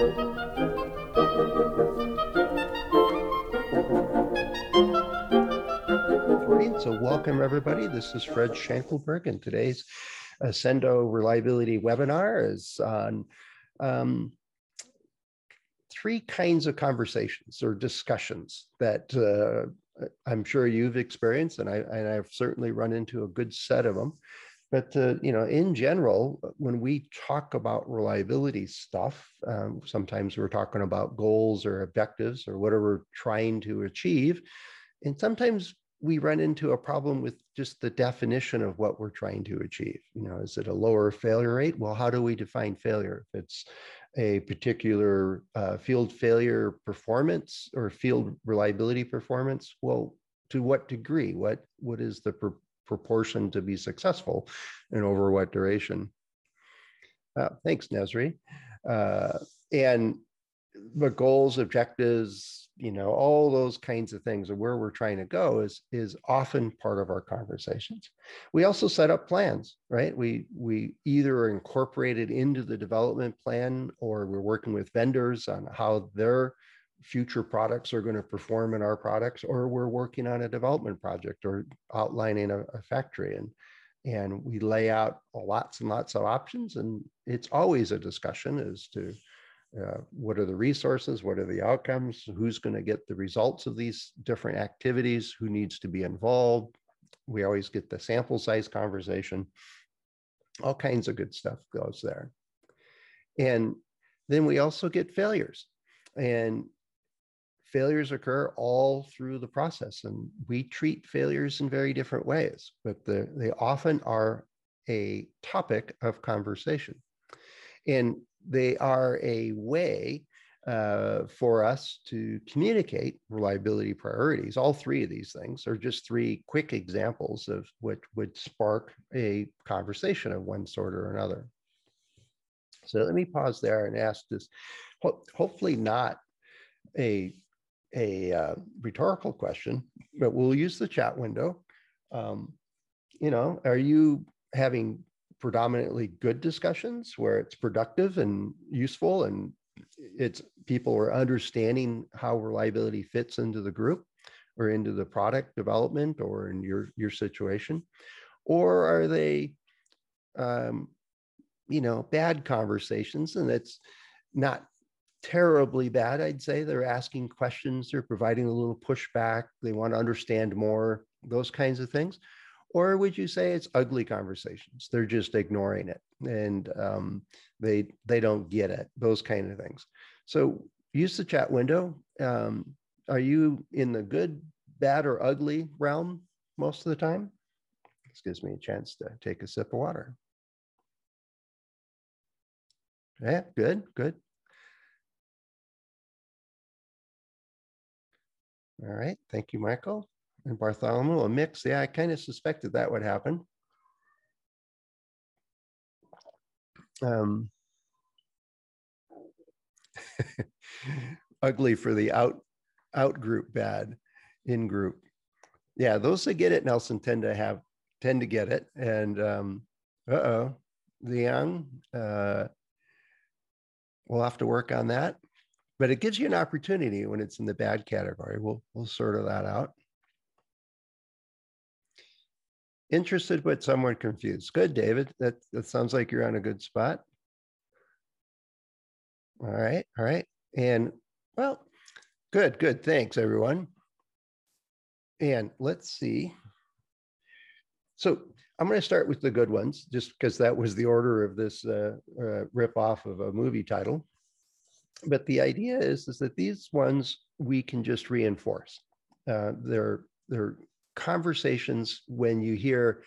So welcome everybody. This is Fred Schenkelberg and today's Accendo reliability webinar is on um, three kinds of conversations or discussions that uh, I'm sure you've experienced, and, I, and I've certainly run into a good set of them. But uh, you know, in general, when we talk about reliability stuff, um, sometimes we're talking about goals or objectives or whatever we're trying to achieve, and sometimes we run into a problem with just the definition of what we're trying to achieve. You know, is it a lower failure rate? Well, how do we define failure? If it's a particular uh, field failure performance or field reliability performance, well, to what degree? What what is the pr- proportion to be successful, and over what duration? Uh, thanks, Nesri. Uh, and the goals, objectives, you know, all those kinds of things and where we're trying to go is is often part of our conversations. We also set up plans, right? We we either incorporate it into the development plan or we're working with vendors on how their future products are going to perform in our products, or we're working on a development project or outlining a, a factory and and we lay out lots and lots of options and it's always a discussion as to uh, what are the resources? What are the outcomes? Who's going to get the results of these different activities? Who needs to be involved? We always get the sample size conversation. All kinds of good stuff goes there. And then we also get failures. And failures occur all through the process. And we treat failures in very different ways, but the, they often are a topic of conversation. And they are a way uh, for us to communicate reliability priorities. All three of these things are just three quick examples of what would spark a conversation of one sort or another. So let me pause there and ask this, ho hopefully not a, a uh, rhetorical question, but we'll use the chat window. Um, you know, are you having predominantly good discussions where it's productive and useful and it's people are understanding how reliability fits into the group or into the product development or in your your situation or are they um, you know bad conversations and it's not terribly bad i'd say. They're asking questions they're providing a little pushback they want to understand more those kinds of things. Or would you say it's ugly conversations? They're just ignoring it and um, they they don't get it those kind of things. So use the chat window um, are you in the good bad or ugly realm most of the time? This gives me a chance to take a sip of water. Yeah good good all right thank you michael and Bartholomew, a mix. Yeah, I kind of suspected that would happen. Um, ugly for the out out group, bad in group. Yeah, those that get it, Nelson, tend to have tend to get it. And um, uh oh, the young, uh, we'll have to work on that. But it gives you an opportunity when it's in the bad category. We'll we'll sort of that out. Interested but somewhat confused. Good, David. That, that sounds like you're on a good spot. All right, all right. And well, good, good. Thanks, everyone. And let's see. So I'm going to start with the good ones, just because that was the order of this uh, uh, rip off of a movie title. But the idea is, is that these ones we can just reinforce. Uh, they're they're conversations when you hear,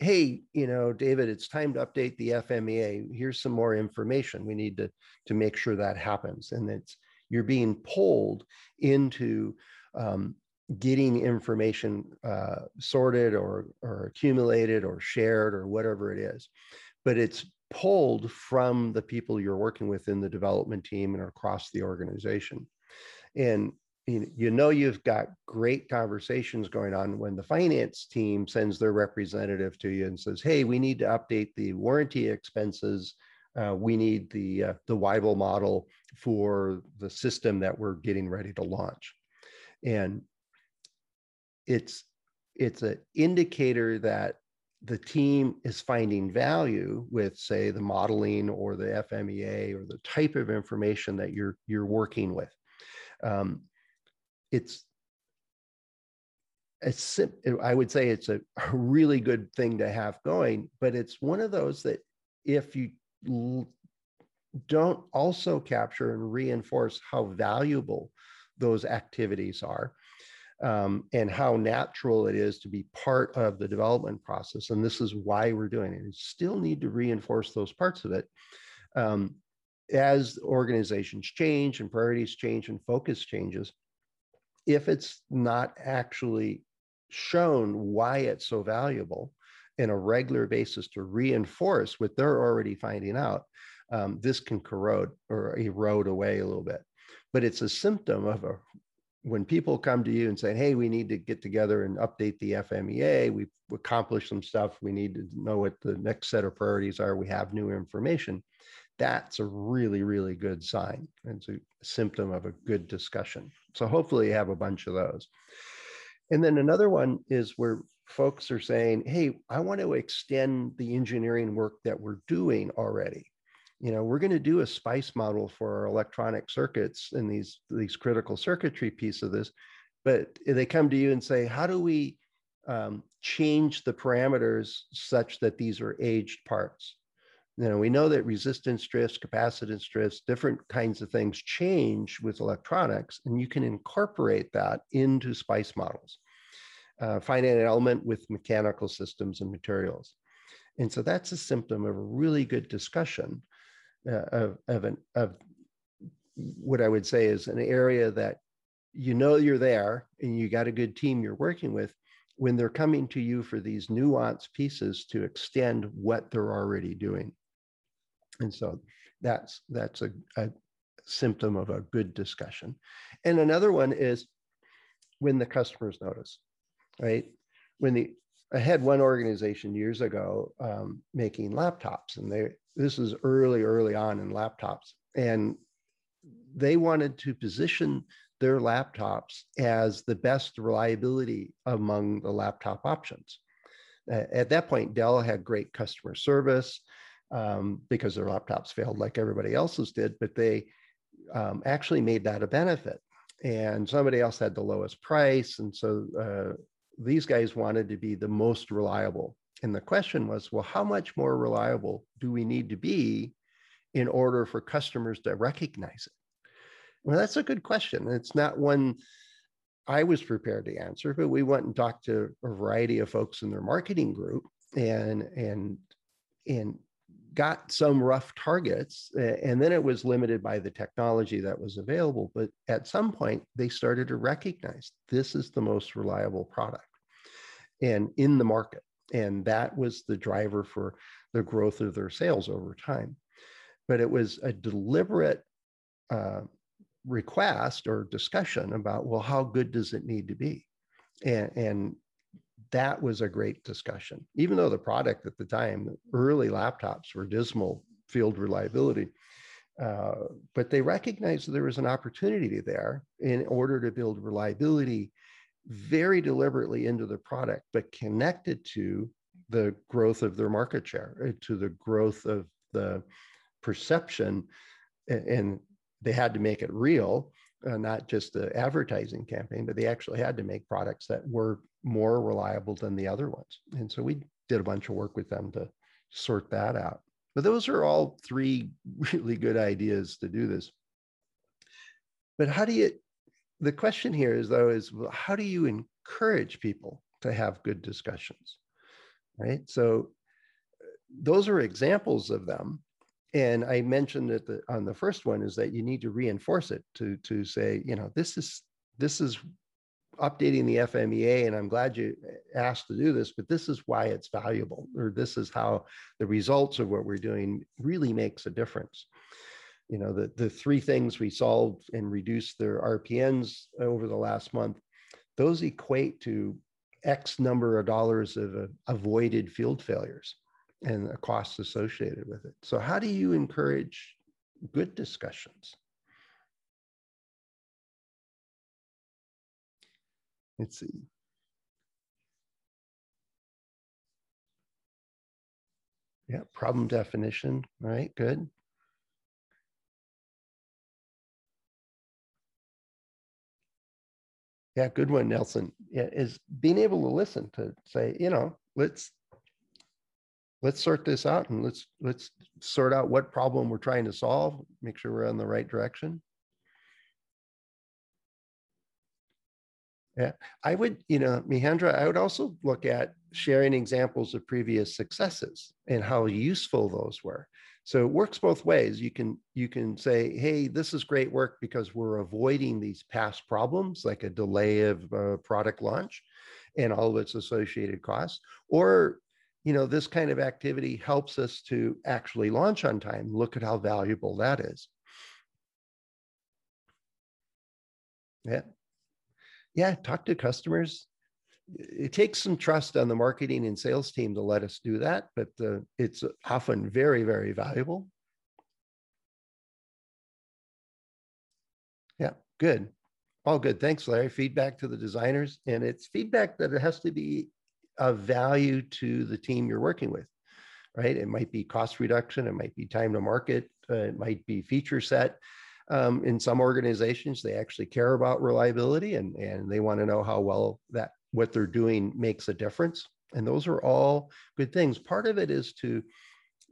hey, you know, David, it's time to update the FMEA. Here's some more information. We need to, to make sure that happens. And it's you're being pulled into um, getting information uh, sorted or, or accumulated or shared or whatever it is. But it's pulled from the people you're working with in the development team and across the organization. And you know you've got great conversations going on when the finance team sends their representative to you and says hey we need to update the warranty expenses Uh, we need the uh, the Weibull model for the system that we're getting ready to launch, and it's it's an indicator that the team is finding value with say the modeling or the fmea or the type of information that you're you're working with. Um, it's it's i would say it's a, a really good thing to have going but it's one of those that if you don't also capture and reinforce how valuable those activities are um, and how natural it is to be part of the development process. And this is why we're doing it. We still need to reinforce those parts of it. Um, as organizations change and priorities change and focus changes, if it's not actually shown why it's so valuable in a regular basis to reinforce what they're already finding out, um, this can corrode or erode away a little bit. But it's a symptom of a when people come to you and say, hey, we need to get together and update the FMEA, we've accomplished some stuff, we need to know what the next set of priorities are, we have new information, that's a really, really good sign. It's a symptom of a good discussion. So hopefully you have a bunch of those. And then another one is where folks are saying, hey, I want to extend the engineering work that we're doing already you know, we're going to do a SPICE model for our electronic circuits and these, these critical circuitry piece of this, but they come to you and say, how do we um, change the parameters such that these are aged parts? You know, we know that resistance drifts, capacitance drifts, different kinds of things change with electronics, and you can incorporate that into SPICE models. Uh, finite element with mechanical systems and materials. And so that's a symptom of a really good discussion uh, of, of, an, of what I would say is an area that you know you're there and you got a good team you're working with when they're coming to you for these nuanced pieces to extend what they're already doing. And so that's that's a, a symptom of a good discussion. And another one is when the customers notice, right? When the I had one organization years ago um, making laptops, and they this is early, early on in laptops, and they wanted to position their laptops as the best reliability among the laptop options. At that point, Dell had great customer service um, because their laptops failed like everybody else's did, but they um, actually made that a benefit. And somebody else had the lowest price. And so uh, these guys wanted to be the most reliable. And the question was, well, how much more reliable do we need to be in order for customers to recognize it? Well, that's a good question. It's not one I was prepared to answer, but we went and talked to a variety of folks in their marketing group and and and got some rough targets and then it was limited by the technology that was available but at some point they started to recognize this is the most reliable product and in the market and that was the driver for the growth of their sales over time. But it was a deliberate uh, request or discussion about well how good does it need to be? And, and that was a great discussion. Even though the product at the time early laptops were dismal field reliability uh, but they recognized there was an opportunity there in order to build reliability very deliberately into the product, but connected to the growth of their market share, uh, to the growth of the perception. And they had to make it real, uh, not just the advertising campaign, but they actually had to make products that were more reliable than the other ones. And so we did a bunch of work with them to sort that out. But those are all three really good ideas to do this. But how do you the question here is though is well, how do you encourage people to have good discussions right? So uh, those are examples of them. And i mentioned that the, uh, on the first one is that you need to reinforce it to to say you know this is this is updating the fmea and i'm glad you uh, asked to do this but this is why it's valuable or this is how the results of what we're doing really makes a difference you know, the, the three things we solved and reduced their RPNs over the last month, those equate to X number of dollars of uh, avoided field failures. and the costs associated with it. So how do you encourage good discussions? Let's see. Yeah, problem definition, right? Good. Yeah, good one, Nelson. Yeah, is being able to listen to say, you know, let's let's sort this out and let's let's sort out what problem we're trying to solve, make sure we're in the right direction. Yeah, I would, you know, Mihendra, I would also look at sharing examples of previous successes and how useful those were. So it works both ways. You can you can say, "Hey, this is great work because we're avoiding these past problems, like a delay of a product launch, and all of its associated costs." Or, you know, this kind of activity helps us to actually launch on time. Look at how valuable that is. Yeah, yeah. Talk to customers it takes some trust on the marketing and sales team to let us do that, but uh, it's often very, very valuable. Yeah, good. All good. Thanks, Larry. Feedback to the designers. And it's feedback that it has to be of value to the team you're working with, right? It might be cost reduction, it might be time to market, uh, it might be feature set. Um, in some organizations, they actually care about reliability and, and they want to know how well that what they're doing makes a difference. And those are all good things. Part of it is to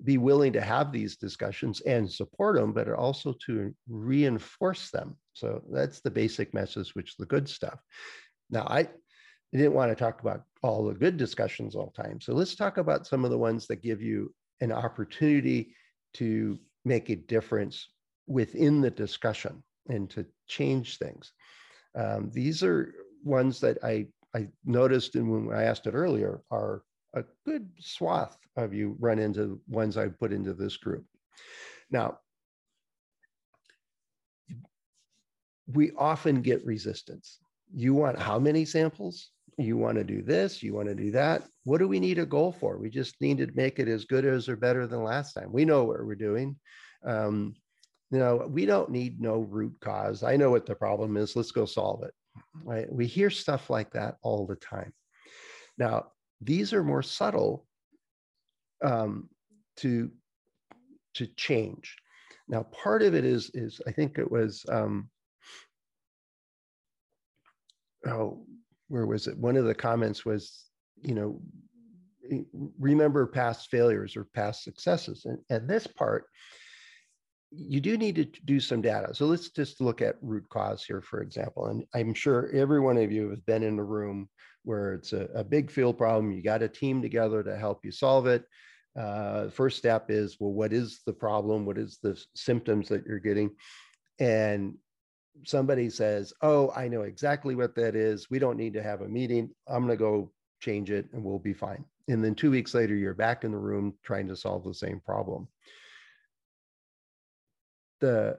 be willing to have these discussions and support them, but also to reinforce them. So that's the basic message, which is the good stuff. Now, I didn't want to talk about all the good discussions all the time. So let's talk about some of the ones that give you an opportunity to make a difference within the discussion and to change things. Um, these are ones that I I noticed, and when I asked it earlier, are a good swath of you run into ones I put into this group. Now, we often get resistance. You want how many samples? You want to do this, you want to do that. What do we need a goal for? We just need to make it as good as or better than last time. We know what we're doing. Um, you know, we don't need no root cause. I know what the problem is. Let's go solve it right? We hear stuff like that all the time. Now, these are more subtle um, to to change. Now, part of it is is I think it was um, oh, where was it? One of the comments was, you know, remember past failures or past successes, and, and this part you do need to do some data. So let's just look at root cause here, for example. And I'm sure every one of you has been in a room where it's a, a big field problem. You got a team together to help you solve it. Uh, first step is, well, what is the problem? What is the symptoms that you're getting? And somebody says, oh, I know exactly what that is. We don't need to have a meeting. I'm going to go change it and we'll be fine. And then two weeks later, you're back in the room trying to solve the same problem the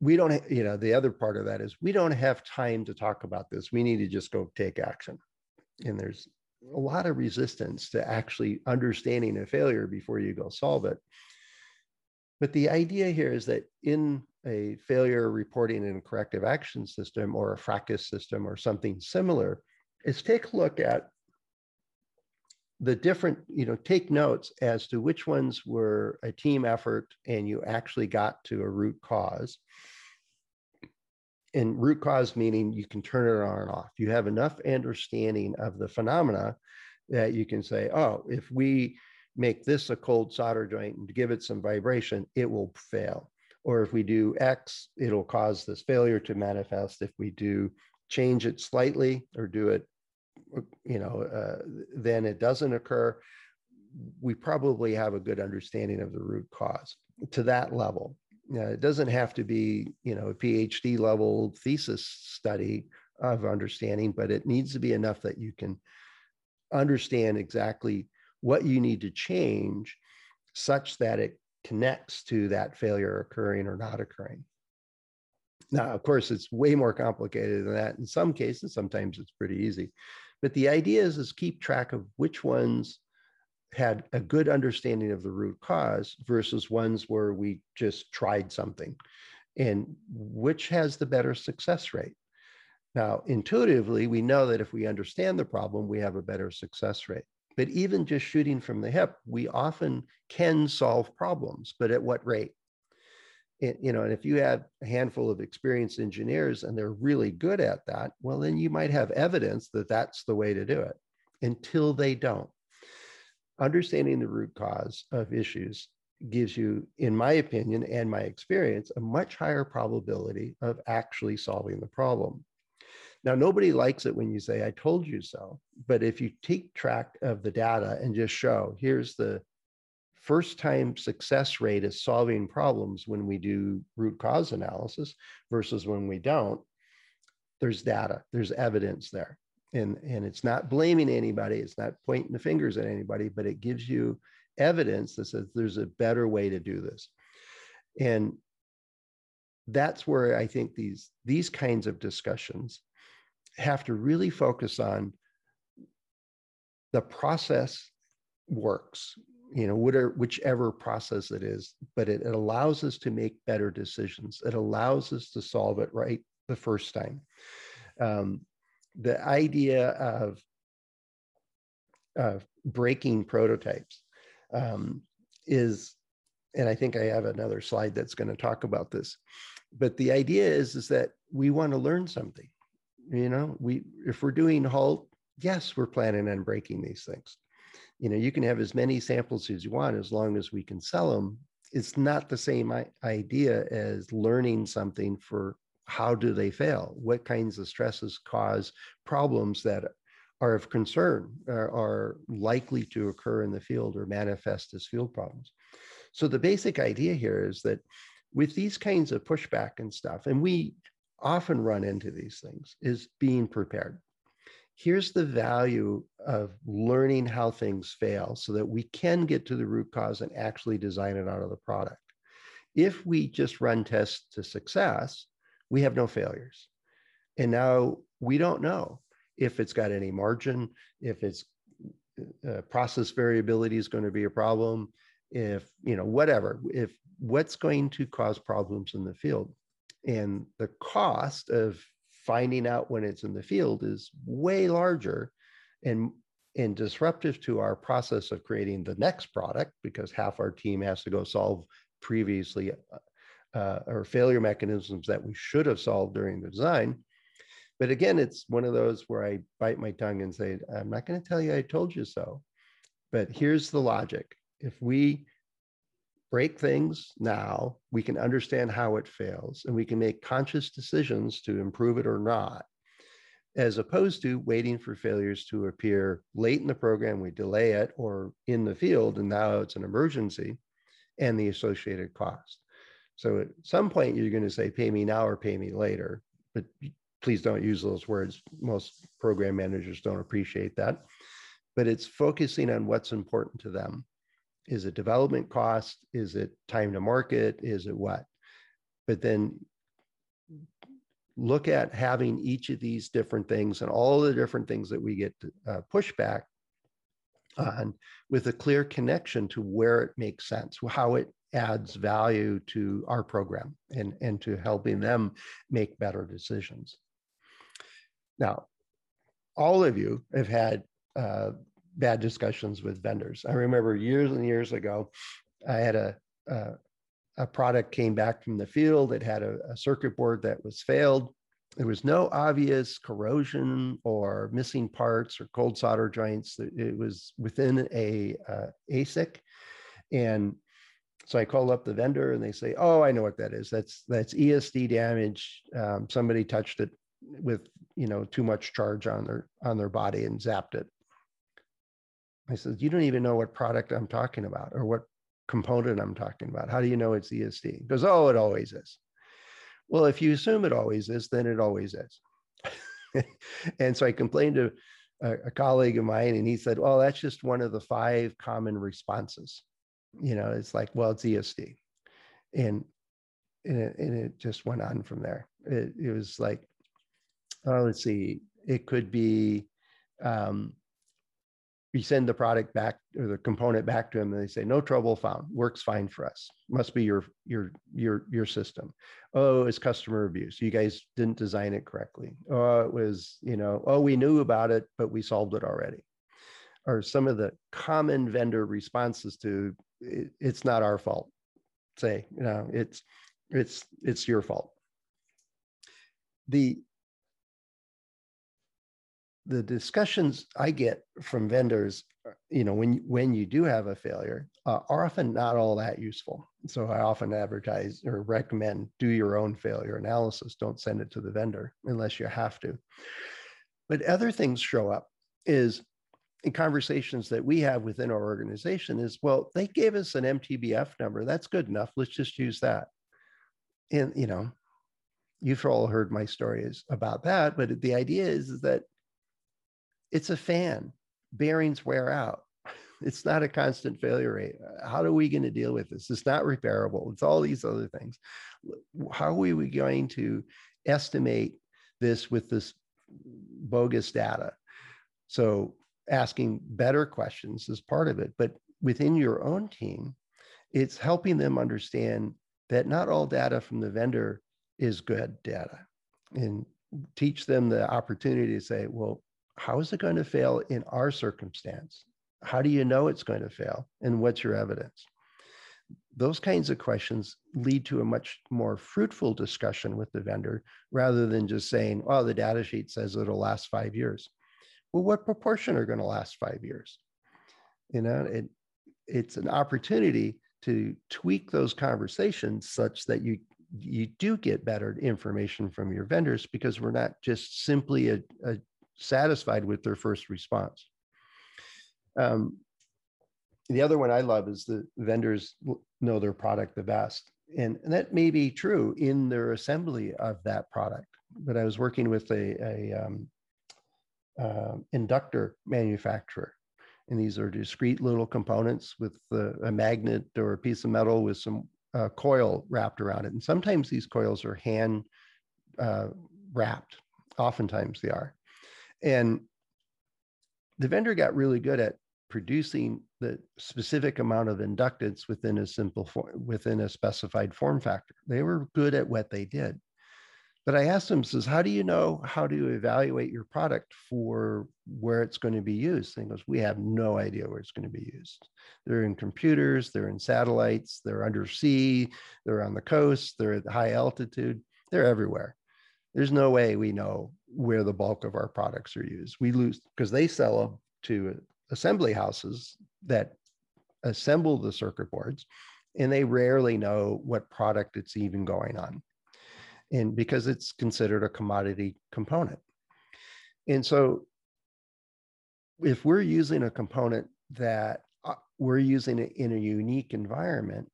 we don't you know the other part of that is we don't have time to talk about this. We need to just go take action. And there's a lot of resistance to actually understanding a failure before you go solve it. But the idea here is that in a failure reporting and corrective action system or a fracas system or something similar is take a look at the different, you know, take notes as to which ones were a team effort and you actually got to a root cause. And root cause meaning you can turn it on and off. You have enough understanding of the phenomena that you can say, oh, if we make this a cold solder joint and give it some vibration, it will fail. Or if we do X, it'll cause this failure to manifest. If we do change it slightly or do it you know, uh, then it doesn't occur, we probably have a good understanding of the root cause to that level. it doesn't have to be, you know, a PhD level thesis study of understanding, but it needs to be enough that you can understand exactly what you need to change such that it connects to that failure occurring or not occurring. Now, of course, it's way more complicated than that. In some cases, sometimes it's pretty easy. But the idea is, is keep track of which ones had a good understanding of the root cause versus ones where we just tried something. And which has the better success rate? Now intuitively we know that if we understand the problem we have a better success rate. But even just shooting from the hip we often can solve problems. But at what rate you know and if you have a handful of experienced engineers and they're really good at that well then you might have evidence that that's the way to do it until they don't understanding the root cause of issues gives you, in my opinion and my experience, a much higher probability of actually solving the problem. Now, nobody likes it when you say, I told you so. But if you take track of the data and just show, here's the first time success rate is solving problems when we do root cause analysis versus when we don't, there's data, there's evidence there. And and it's not blaming anybody it's not pointing the fingers at anybody but it gives you evidence that says there's a better way to do this. And that's where i think these these kinds of discussions have to really focus on the process works you know whatever whichever process it is but it, it allows us to make better decisions it allows us to solve it right the first time um, the idea of, breaking prototypes um, is, and I think I have another slide that's going to talk about this. But the idea is, is that we want to learn something. You know, we if we're doing halt, yes, we're planning on breaking these things. You know, you can have as many samples as you want as long as we can sell them. It's not the same idea as learning something for how do they fail? What kinds of stresses cause problems that are of concern, are, are likely to occur in the field or manifest as field problems? So the basic idea here is that with these kinds of pushback and stuff, and we often run into these things, is being prepared. Here's the value of learning how things fail so that we can get to the root cause and actually design it out of the product. If we just run tests to success, we have no failures. And now we don't know if it's got any margin, if it's uh, process variability is going to be a problem, if, you know, whatever, if what's going to cause problems in the field. And the cost of finding out when it's in the field is way larger and and disruptive to our process of creating the next product because half our team has to go solve previously uh, uh, or failure mechanisms that we should have solved during the design. But again, it's one of those where I bite my tongue and say, I'm not going to tell you I told you so. But here's the logic. If we break things now, we can understand how it fails and we can make conscious decisions to improve it or not, as opposed to waiting for failures to appear late in the program, we delay it, or in the field, and now it's an emergency and the associated cost. So at some point, you're going to say, pay me now or pay me later. But please don't use those words. Most program managers don't appreciate that. But it's focusing on what's important to them. Is it development cost? Is it time to market? Is it what? But then look at having each of these different things and all the different things that we get uh, pushback on with a clear connection to where it makes sense, how it adds value to our program and, and to helping them make better decisions. Now, all of you have had uh, bad discussions with vendors. I remember years and years ago, I had a, a, a product came back from the field. It had a, a circuit board that was failed. There was no obvious corrosion or missing parts or cold solder joints. It was within a uh, ASIC, and so I call up the vendor and they say, "Oh, I know what that is. That's that's ESD damage. Um, somebody touched it with you know too much charge on their on their body and zapped it." I said, "You don't even know what product I'm talking about or what component I'm talking about. How do you know it's ESD?" He goes, "Oh, it always is." Well, if you assume it always is, then it always is. and so I complained to a, a colleague of mine, and he said, "Well, that's just one of the five common responses." you know, it's like, well, it's ESD. And, and, it, and it just went on from there. It, it was like, oh, let's see, it could be, um, you send the product back or the component back to them and they say no trouble found. Works fine for us. Must be your your your your system. Oh it's customer abuse. You guys didn't design it correctly. Oh it was you know oh we knew about it but we solved it already. Or some of the common vendor responses to it, it's not our fault. Say you know it's it's it's your fault. The the discussions I get from vendors, you know, when when you do have a failure, uh, are often not all that useful. So I often advertise or recommend do your own failure analysis. Don't send it to the vendor unless you have to. But other things show up is in conversations that we have within our organization is well, they gave us an MTBF number. That's good enough. Let's just use that. And you know, you've all heard my stories about that, but the idea is, is that it's a fan. Bearings wear out. It's not a constant failure rate. How are we going to deal with this? It's not repairable. It's all these other things. How are we going to estimate this with this bogus data? So asking better questions is part of it. But within your own team, it's helping them understand that not all data from the vendor is good data and teach them the opportunity to say, well, how is it going to fail in our circumstance? How do you know it's going to fail? And what's your evidence? Those kinds of questions lead to a much more fruitful discussion with the vendor rather than just saying, oh, the data sheet says it'll last five years. Well, what proportion are going to last five years? You know, it, it's an opportunity to tweak those conversations such that you you do get better information from your vendors because we're not just simply a, a satisfied with their first response. Um, the other one I love is the vendors know their product the best. And, and, that may be true in their assembly of that product. But I was working with a, a um, uh, inductor manufacturer, and these are discrete little components with uh, a magnet or a piece of metal with some uh, coil wrapped around it. And sometimes these coils are hand uh, wrapped. Oftentimes they are. And the vendor got really good at producing the specific amount of inductance within a simple form, within a specified form factor. They were good at what they did. But I asked them, says, how do you know how to evaluate your product for where it's going to be used? And he goes, we have no idea where it's going to be used. They're in computers, they're in satellites, they're undersea, they're on the coast, they're at high altitude, they're everywhere there's no way we know where the bulk of our products are used. We lose because they sell them to assembly houses that assemble the circuit boards, and they rarely know what product it's even going on. And because it's considered a commodity component. And so if we're using a component that uh, we're using it in a unique environment,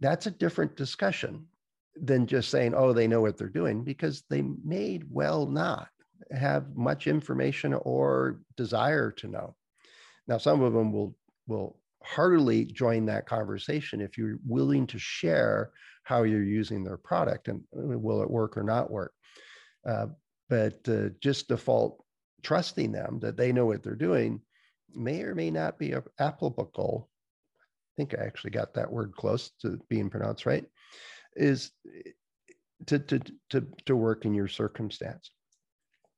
that's a different discussion than just saying, oh, they know what they're doing, because they may well not have much information or desire to know. Now, some of them will will heartily join that conversation if you're willing to share how you're using their product and uh, will it work or not work. Uh, but uh, just default trusting them that they know what they're doing may or may not be applicable. I think I actually got that word close to being pronounced right is to, to, to, to work in your circumstance.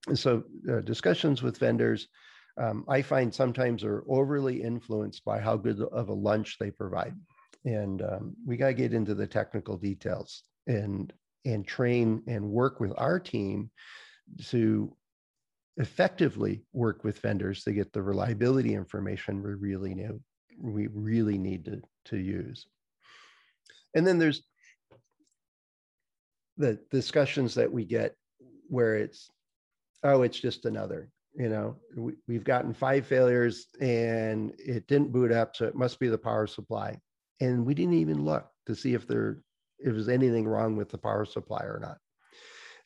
And so uh, discussions with vendors, um, I find sometimes are overly influenced by how good of a lunch they provide. And um, we got to get into the technical details and, and train and work with our team to effectively work with vendors to get the reliability information we really need, we really need to, to use. And then there's the discussions that we get where it's oh it's just another you know we, we've gotten five failures and it didn't boot up so it must be the power supply. And we didn't even look to see if there if there's anything wrong with the power supply or not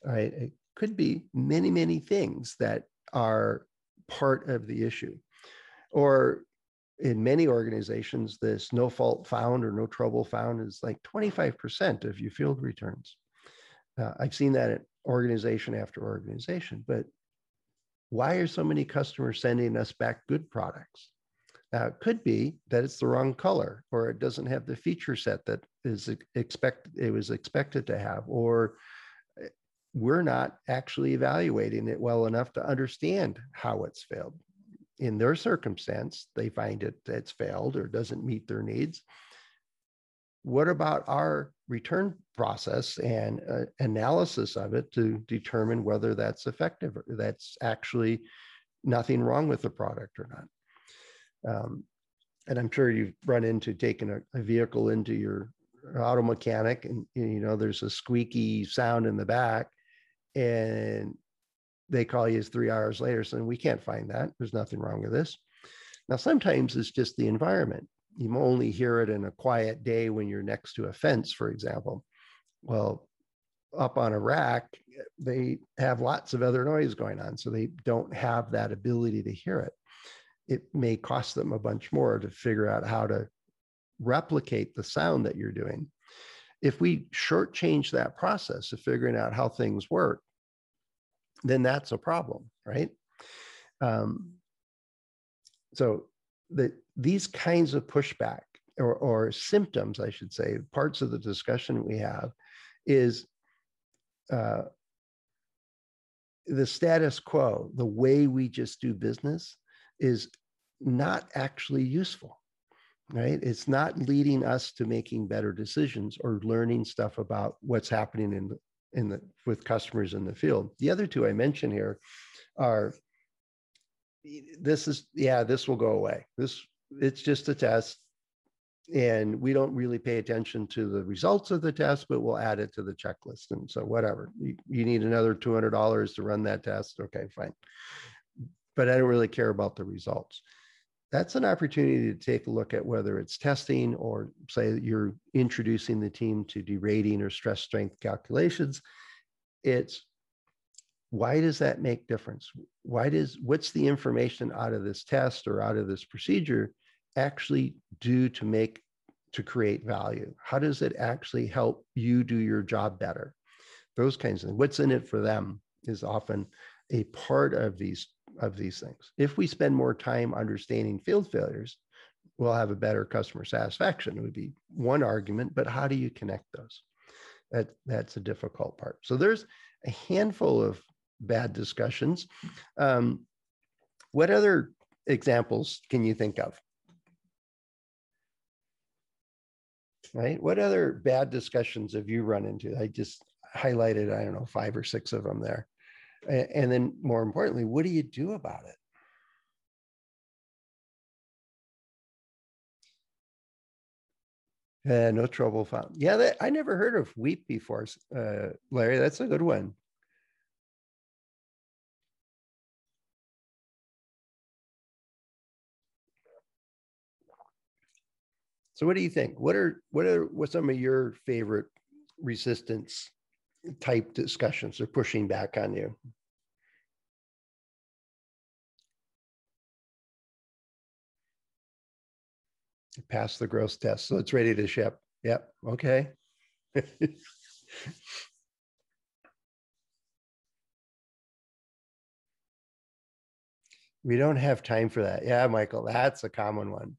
all right? It could be many many things that are part of the issue. Or in many organizations this no fault found or no trouble found is like 25% of your field returns uh, I've seen that at organization after organization, but why are so many customers sending us back good products? Now, it could be that it's the wrong color, or it doesn't have the feature set that is expect it was expected to have, or eh, we're not actually evaluating it well enough to understand how it's failed. In their circumstance, they find it it's failed or doesn't meet their needs. What about our return process and uh, analysis of it to determine whether that's effective or that's actually nothing wrong with the product or not. Um, and I'm sure you've run into taking a, a, vehicle into your auto mechanic and you know there's a squeaky sound in the back and they call you three hours later saying we can't find that. There's nothing wrong with this. Now sometimes it's just the environment you only hear it in a quiet day when you're next to a fence, for example. Well, up on a rack, they have lots of other noise going on, so they don't have that ability to hear it. It may cost them a bunch more to figure out how to replicate the sound that you're doing. If we shortchange that process of figuring out how things work, then that's a problem, right? Um, so that these kinds of pushback or, or symptoms, I should say, parts of the discussion we have is uh, the status quo, the way we just do business is not actually useful, right? It's not leading us to making better decisions or learning stuff about what's happening in the, in the with customers in the field. The other two I mentioned here are this is yeah this will go away this it's just a test. And we don't really pay attention to the results of the test but we'll add it to the checklist. And so whatever you, you need another $200 to run that test. Okay fine. But i don't really care about the results. That's an opportunity to take a look at whether it's testing or say you're introducing the team to derating or stress strength calculations. It's why does that make difference? Why does what's the information out of this test or out of this procedure actually do to make to create value? How does it actually help you do your job better? Those kinds of things. What's in it for them is often a part of these of these things. If we spend more time understanding field failures we'll have a better customer satisfaction. It would be one argument but how do you connect those? That that's a difficult part. So there's a handful of bad discussions. Um, what other examples can you think of? Right? What other bad discussions have you run into? I just highlighted, I don't know, five or six of them there. And then more importantly, what do you do about it? Uh, no trouble found. Yeah, that, I never heard of WEEP before, uh, Larry. That's a good one. So what do you think? What are what are what some of your favorite resistance type discussions or pushing back on you? Pass the gross test. So it's ready to ship. Yep. Okay. we don't have time for that. Yeah, Michael, that's a common one.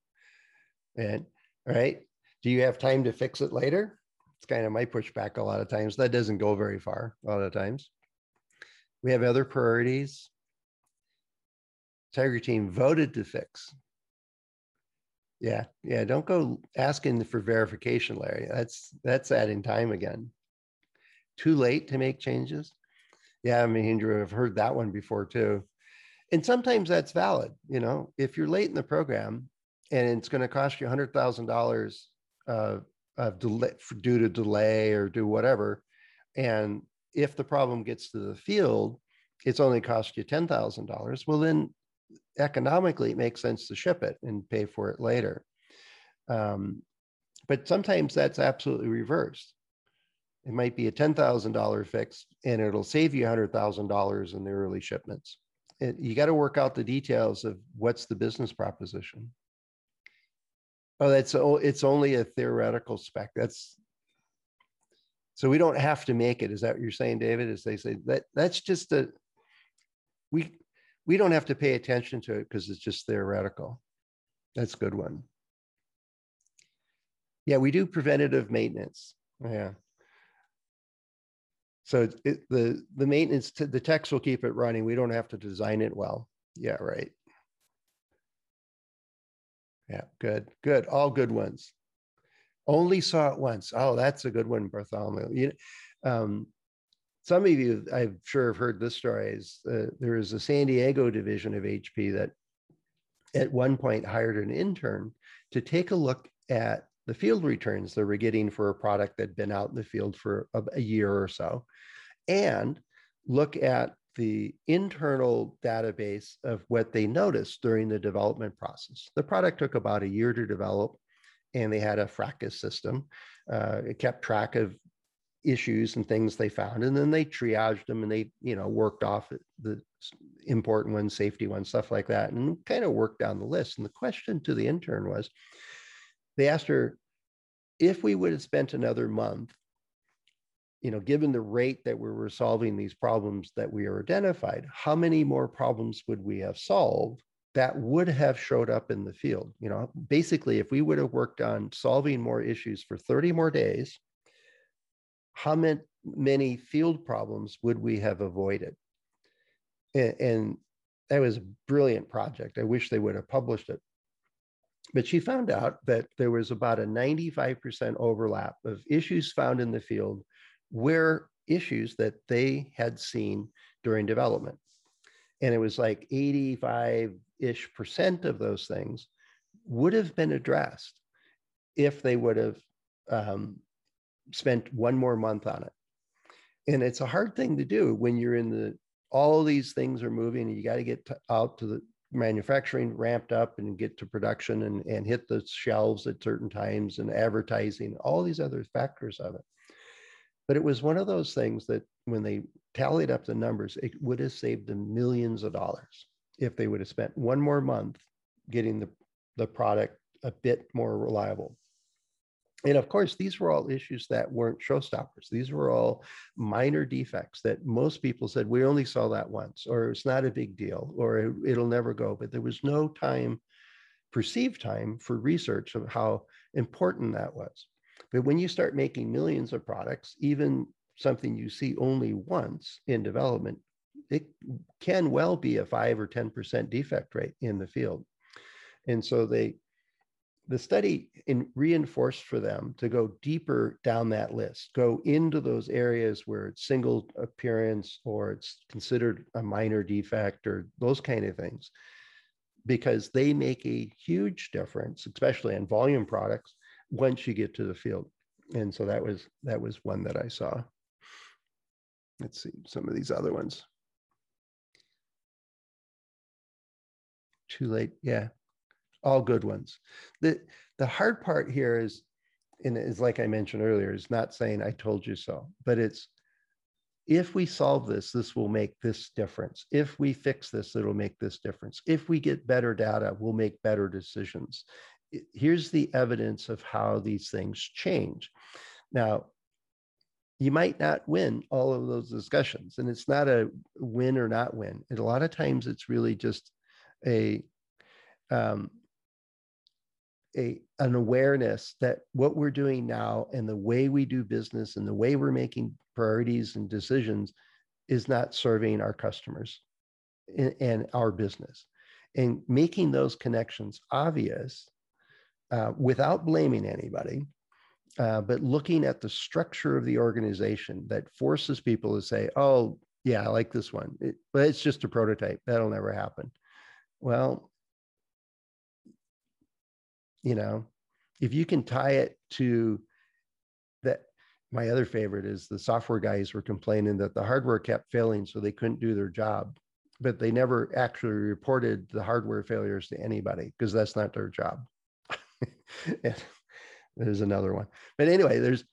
And right? Do you have time to fix it later? It's kind of my pushback a lot of times. That doesn't go very far a lot of times. We have other priorities. Tiger team voted to fix. Yeah, yeah. Don't go asking for verification, Larry. That's that's adding time again. Too late to make changes. Yeah, I mean, I've heard that one before too. And sometimes that's valid. You know, if you're late in the program, and it's going to cost you hundred thousand dollars uh, of delay due to delay or do whatever. And if the problem gets to the field, it's only cost you ten thousand dollars. Well, then economically, it makes sense to ship it and pay for it later. Um, but sometimes that's absolutely reversed. It might be a ten thousand dollar fix, and it'll save you hundred thousand dollars in the early shipments. It, you got to work out the details of what's the business proposition. Oh, that's it's only a theoretical spec. That's so we don't have to make it. Is that what you're saying, David? As they say that that's just a we we don't have to pay attention to it because it's just theoretical. That's a good one. Yeah, we do preventative maintenance. Yeah. So it, the the maintenance, the techs will keep it running. We don't have to design it well. Yeah, right. Yeah, good, good. All good ones. Only saw it once. Oh, that's a good one, Bartholomew. You, um, some of you, I'm sure, have heard this story. Is uh, there is a San Diego division of HP that at one point hired an intern to take a look at the field returns they were getting for a product that had been out in the field for a, a year or so, and look at the internal database of what they noticed during the development process. The product took about a year to develop, and they had a FRACAS system. Uh, it kept track of issues and things they found, and then they triaged them and they, you know, worked off the important ones, safety ones, stuff like that, and kind of worked down the list. And the question to the intern was, they asked her if we would have spent another month you know, given the rate that we were solving these problems that we are identified, how many more problems would we have solved that would have showed up in the field? You know, basically, if we would have worked on solving more issues for 30 more days, how many, field problems would we have avoided? And, and that was a brilliant project. I wish they would have published it. But she found out that there was about a 95% overlap of issues found in the field were issues that they had seen during development. And it was like 85 ish percent of those things would have been addressed if they would have um, spent one more month on it. And it's a hard thing to do when you're in the, all these things are moving and you got to get out to the manufacturing ramped up and get to production and, and hit the shelves at certain times and advertising, all these other factors of it. But it was one of those things that when they tallied up the numbers, it would have saved them millions of dollars if they would have spent one more month getting the, the product a bit more reliable. And of course, these were all issues that weren't showstoppers. These were all minor defects that most people said, we only saw that once, or it's not a big deal, or it'll never go. But there was no time, perceived time for research of how important that was. But when you start making millions of products, even something you see only once in development, it can well be a five or 10% defect rate in the field. And so they, the study in, reinforced for them to go deeper down that list, go into those areas where it's single appearance or it's considered a minor defect or those kind of things, because they make a huge difference, especially in volume products, once you get to the field. And so that was that was one that I saw. Let's see some of these other ones. Too late. Yeah. All good ones. The the hard part here is and is like I mentioned earlier, is not saying I told you so, but it's if we solve this, this will make this difference. If we fix this, it'll make this difference. If we get better data, we'll make better decisions here's the evidence of how these things change. Now, you might not win all of those discussions, and it's not a win or not win. And a lot of times, it's really just a um, a an awareness that what we're doing now and the way we do business and the way we're making priorities and decisions is not serving our customers and, and our business and making those connections obvious uh, without blaming anybody, uh, but looking at the structure of the organization that forces people to say, oh, yeah, I like this one, it, but it's just a prototype. That'll never happen. Well, you know, if you can tie it to that, my other favorite is the software guys were complaining that the hardware kept failing, so they couldn't do their job, but they never actually reported the hardware failures to anybody because that's not their job. there's another one. But anyway, there's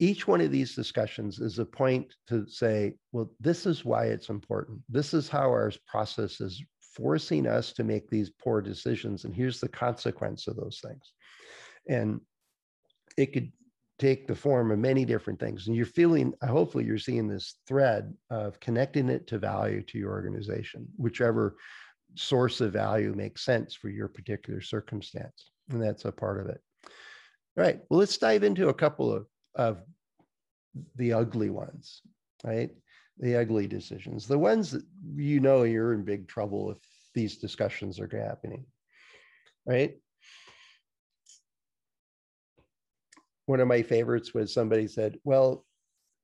each one of these discussions is a point to say, well, this is why it's important. This is how our process is forcing us to make these poor decisions. And here's the consequence of those things. And it could take the form of many different things. And you're feeling, hopefully, you're seeing this thread of connecting it to value to your organization, whichever source of value makes sense for your particular circumstance. And that's a part of it. All right. Well, let's dive into a couple of, of the ugly ones, right? The ugly decisions, the ones that you know you're in big trouble if these discussions are happening, right? one of my favorites was somebody said, well,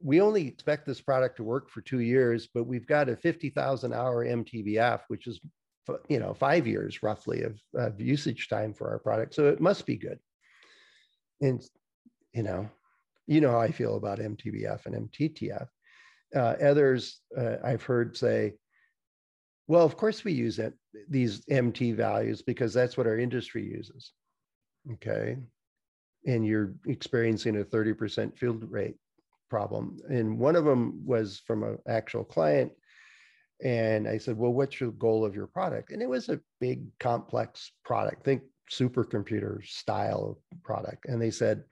we only expect this product to work for two years, but we've got a 50,000 hour MTBF, which is, you know, five years roughly of, of usage time for our product. So it must be good. And, you know, you know how I feel about MTBF and MTTF. Uh, others uh, I've heard say, well, of course we use it, these MT values because that's what our industry uses. Okay and you're experiencing a 30% field rate problem. And one of them was from an actual client. And I said, Well, what's your goal of your product? And it was a big, complex product, think supercomputer style product. And they said,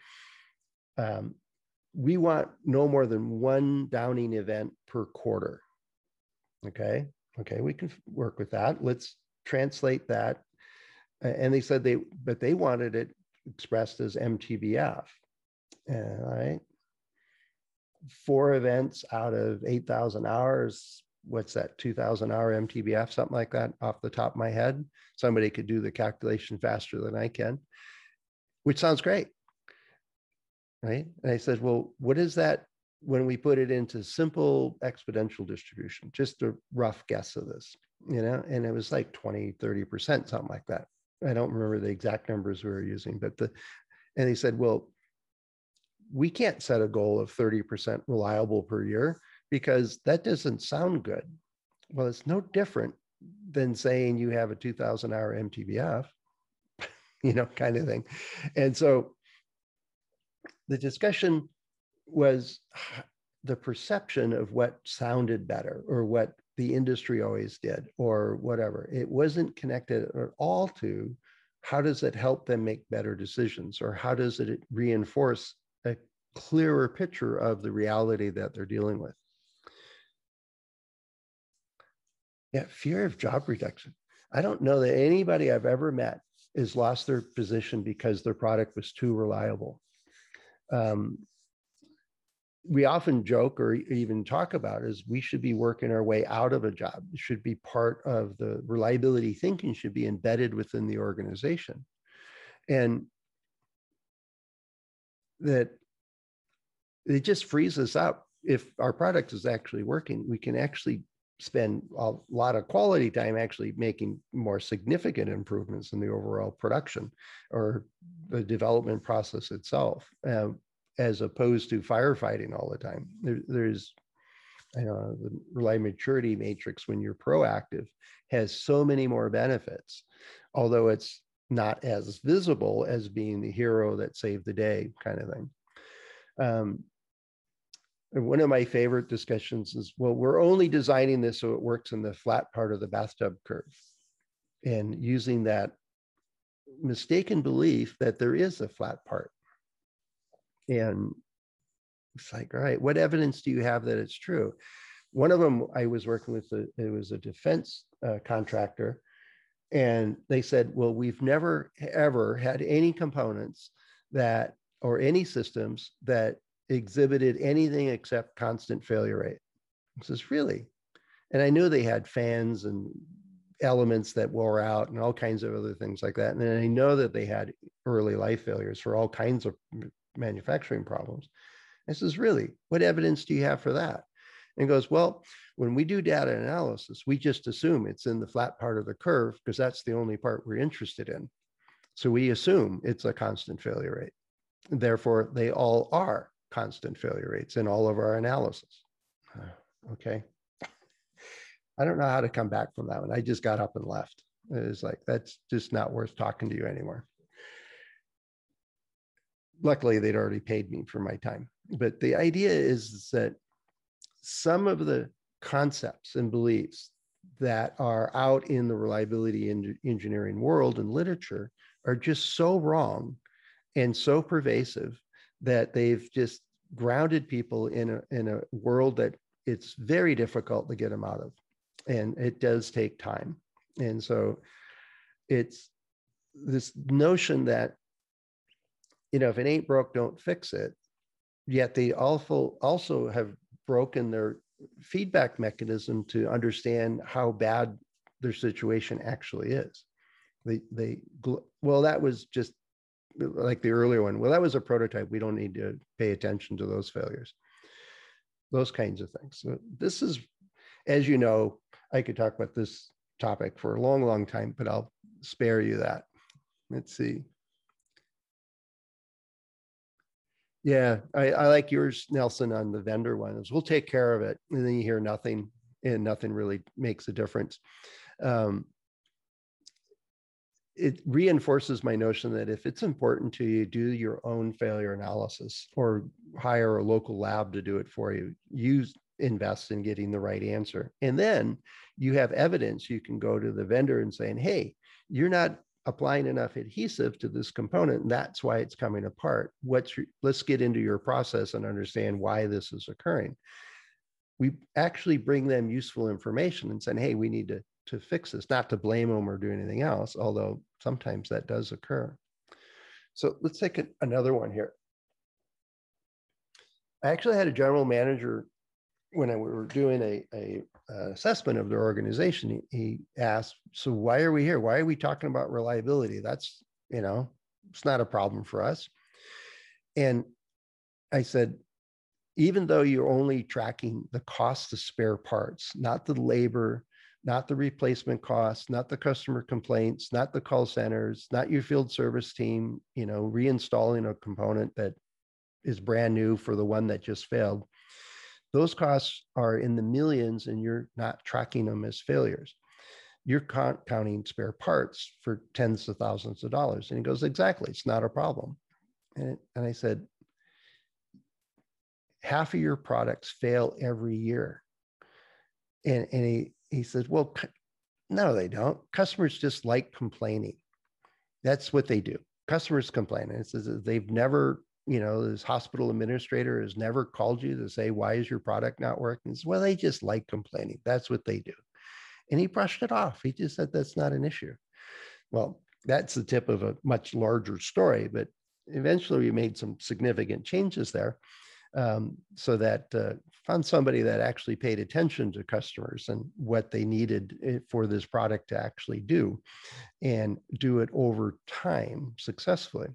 um, We want no more than one downing event per quarter. Okay. Okay. We can work with that. Let's translate that. And they said they, but they wanted it expressed as MTBF. All right. Four events out of 8,000 hours. What's that, 2,000 hour MTBF, something like that off the top of my head? Somebody could do the calculation faster than I can, which sounds great. Right. And I said, well, what is that when we put it into simple exponential distribution? Just a rough guess of this, you know, and it was like 20, 30%, something like that. I don't remember the exact numbers we were using, but the, and he said, well, we can't set a goal of 30% reliable per year because that doesn't sound good. Well, it's no different than saying you have a 2000 hour MTBF, you know, kind of thing. And so the discussion was the perception of what sounded better or what the industry always did or whatever. It wasn't connected at all to how does it help them make better decisions or how does it reinforce a clearer picture of the reality that they're dealing with. Yeah, fear of job reduction. I don't know that anybody I've ever met has lost their position because their product was too reliable. Um, we often joke or even talk about is we should be working our way out of a job. It should be part of the reliability thinking should be embedded within the organization. And that it just frees us up. If our product is actually working, we can actually spend a lot of quality time actually making more significant improvements in the overall production or the development process itself. Uh, as opposed to firefighting all the time. There, there's, you know, the reliability maturity matrix when you're proactive has so many more benefits, although it's not as visible as being the hero that saved the day kind of thing. Um, and one of my favorite discussions is, well, we're only designing this so it works in the flat part of the bathtub curve. And using that mistaken belief that there is a flat part and it's like, all right, what evidence do you have that it's true? One of them I was working with, a, it was a defense uh, contractor, and they said, well, we've never ever had any components that or any systems that exhibited anything except constant failure rate. I says, really? And I knew they had fans and elements that wore out and all kinds of other things like that. And I know that they had early life failures for all kinds of manufacturing problems. I says, really, what evidence do you have for that? And goes, well, when we do data analysis, we just assume it's in the flat part of the curve because that's the only part we're interested in. So we assume it's a constant failure rate. Therefore, they all are constant failure rates in all of our analysis. Okay. I don't know how to come back from that one. I just got up and left. It was like, that's just not worth talking to you anymore luckily they'd already paid me for my time. But the idea is that some of the concepts and beliefs that are out in the reliability engineering world and literature are just so wrong and so pervasive that they've just grounded people in a, in a world that it's very difficult to get them out of. And it does take time. And so it's this notion that, you know, if it ain't broke, don't fix it. Yet they also also have broken their feedback mechanism to understand how bad their situation actually is. They they well, that was just like the earlier one. Well, that was a prototype. We don't need to pay attention to those failures. Those kinds of things. So this is, as you know, I could talk about this topic for a long, long time, but I'll spare you that. Let's see. Yeah, I, I like yours, Nelson, on the vendor one. Is we'll take care of it, and then you hear nothing, and nothing really makes a difference. Um, it reinforces my notion that if it's important to you, do your own failure analysis or hire a local lab to do it for you. You invest in getting the right answer. And then you have evidence you can go to the vendor and saying, hey, you're not applying enough adhesive to this component and that's why it's coming apart what's your, let's get into your process and understand why this is occurring we actually bring them useful information and saying hey we need to to fix this not to blame them or do anything else although sometimes that does occur so let's take another one here i actually had a general manager when I, we were doing a, a, a assessment of their organization, he, he, asked, "So why are we here? Why are we talking about reliability? That's you know, it's not a problem for us." And I said, even though you're only tracking the cost of spare parts, not the labor, not the replacement costs, not the customer complaints, not the call centers, not your field service team, you know, reinstalling a component that is brand new for the one that just failed those costs are in the millions and you're not tracking them as failures. You're counting spare parts for tens of thousands of dollars. And he goes, Exactly, it's not a problem. And, and I said, Half of your products fail every year. And, and he, he says, Well, no, they don't. Customers just like complaining. That's what they do. Customers complain. And it says they've never you know, this hospital administrator has never called you to say, why is your product not working? Says, well, they just like complaining. That's what they do. And he brushed it off. He just said, that's not an issue. Well, that's the tip of a much larger story, but eventually we made some significant changes there um, so that uh, found somebody that actually paid attention to customers and what they needed eh, for this product to actually do and do it over time successfully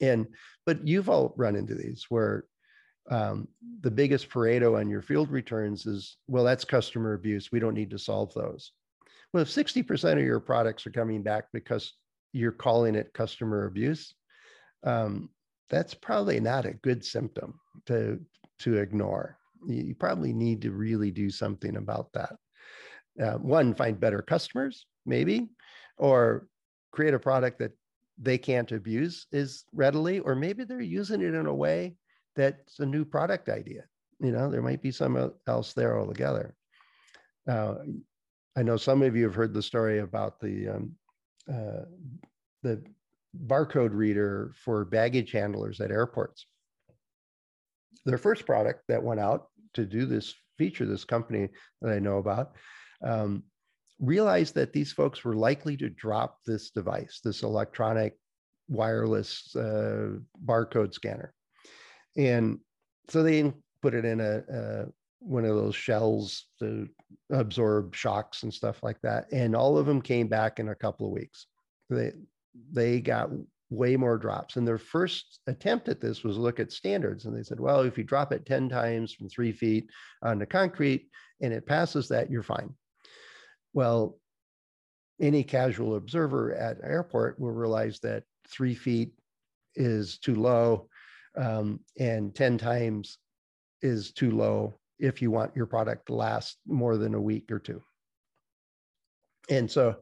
and but you've all run into these where um, the biggest Pareto on your field returns is well, that's customer abuse. We don't need to solve those. Well, if 60% of your products are coming back because you're calling it customer abuse, um, that's probably not a good symptom to to ignore. You probably need to really do something about that. Uh, one, find better customers, maybe, or create a product that they can't abuse as readily, or maybe they're using it in a way that's a new product idea. You know, there might be some else there altogether. Uh, I know some of you have heard the story about the um, uh, the barcode reader for baggage handlers at airports. Their first product that went out to do this feature, this company that I know about, um, realized that these folks were likely to drop this device, this electronic wireless uh, barcode scanner. And so they put it in a, a, one of those shells to absorb shocks and stuff like that. And all of them came back in a couple of weeks. They they got way more drops. And their first attempt at this was look at standards. And they said, well, if you drop it 10 times from three feet onto concrete and it passes that, you're fine. Well, any casual observer at airport will realize that three feet is too low um, and 10 times is too low if you want your product to last more than a week or two. And so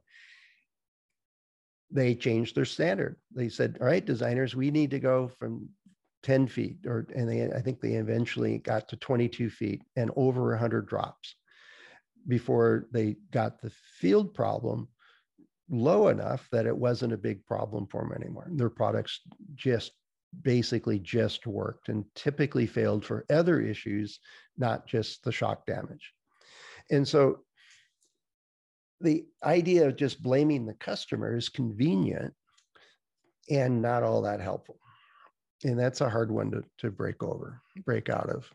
they changed their standard. They said, all right, designers, we need to go from 10 feet or and they I think they eventually got to 22 feet and over 100 drops before they got the field problem low enough that it wasn't a big problem for them anymore. Their products just basically just worked and typically failed for other issues, not just the shock damage. And so the idea of just blaming the customer is convenient and not all that helpful. And that's a hard one to, to break over, break out of.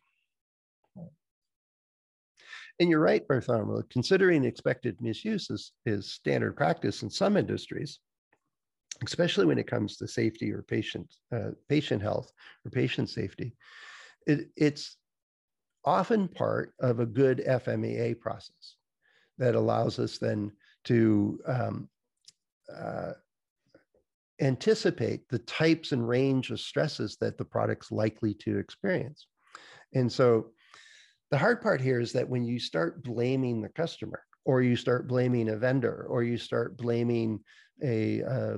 And you're right, Bartholomew, considering expected misuse is, is standard practice in some industries, especially when it comes to safety or patient, uh, patient health or patient safety. It, it's often part of a good FMEA process that allows us then to um, uh, anticipate the types and range of stresses that the product's likely to experience. And so the hard part here is that when you start blaming the customer or you start blaming a vendor or you start blaming a uh,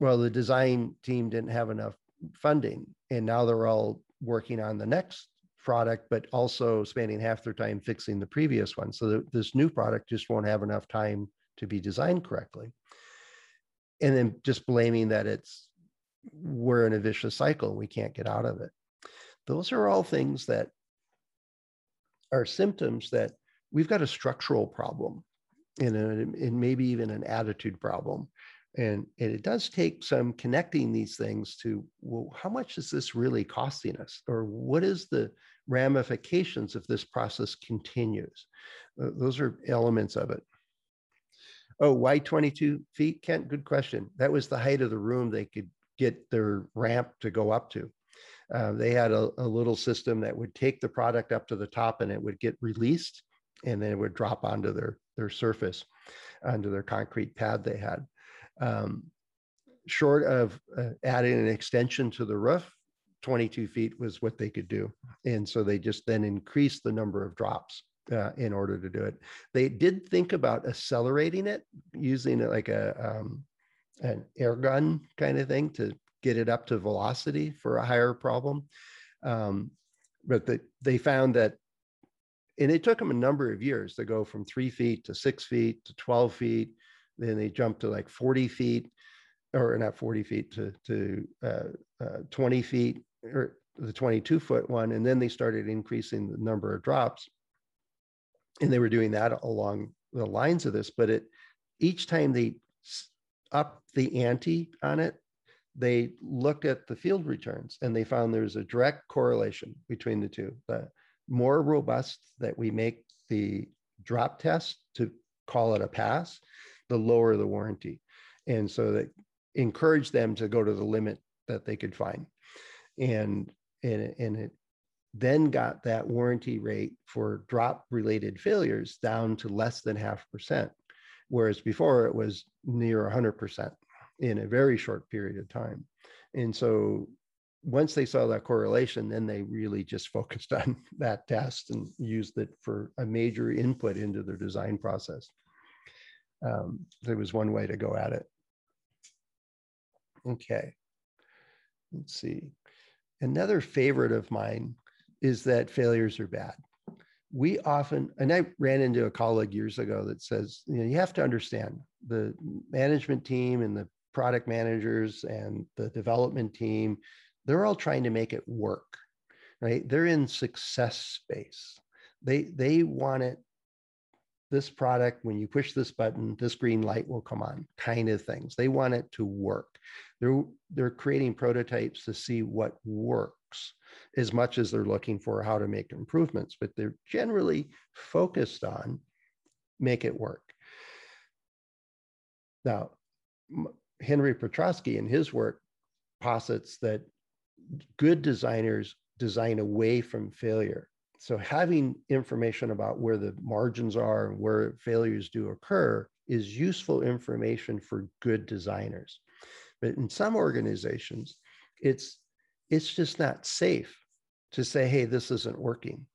well the design team didn't have enough funding and now they're all working on the next product but also spending half their time fixing the previous one so this new product just won't have enough time to be designed correctly and then just blaming that it's we're in a vicious cycle we can't get out of it those are all things that are symptoms that we've got a structural problem and, and maybe even an attitude problem. And, and it does take some connecting these things to, well, how much is this really costing us? Or what is the ramifications if this process continues? Those are elements of it. Oh, why 22 feet, Kent? Good question. That was the height of the room they could get their ramp to go up to. Uh, they had a, a, little system that would take the product up to the top and it would get released and then it would drop onto their, their surface, onto their concrete pad they had. Um, short of uh, adding an extension to the roof, 22 feet was what they could do. And so they just then increased the number of drops uh, in order to do it. They did think about accelerating it using it like a um, an air gun kind of thing to get it up to velocity for a higher problem. Um, but the, they found that, and it took them a number of years to go from three feet to six feet to 12 feet. Then they jumped to like 40 feet, or not 40 feet to, to uh, uh, 20 feet, or the 22 foot one. And then they started increasing the number of drops. And they were doing that along the lines of this, but it each time they up the ante on it, they looked at the field returns and they found there's a direct correlation between the two. The more robust that we make the drop test to call it a pass, the lower the warranty. And so that encouraged them to go to the limit that they could find. And, and, and it then got that warranty rate for drop related failures down to less than half percent, whereas before it was near 100% in a very short period of time. And so once they saw that correlation, then they really just focused on that test and used it for a major input into their design process. Um, there was one way to go at it. Okay, let's see. Another favorite of mine is that failures are bad. We often, and I ran into a colleague years ago that says, you know, you have to understand the management team and the product managers and the development team, they're all trying to make it work, right? They're in success space. They they want it. This product, when you push this button, this green light will come on, kind of things. They want it to work. They're they're creating prototypes to see what works as much as they're looking for how to make improvements, but they're generally focused on make it work. Now, Henry Petroski in his work posits that good designers design away from failure. So having information about where the margins are and where failures do occur is useful information for good designers. But in some organizations, it's it's just not safe to say, hey, this isn't working.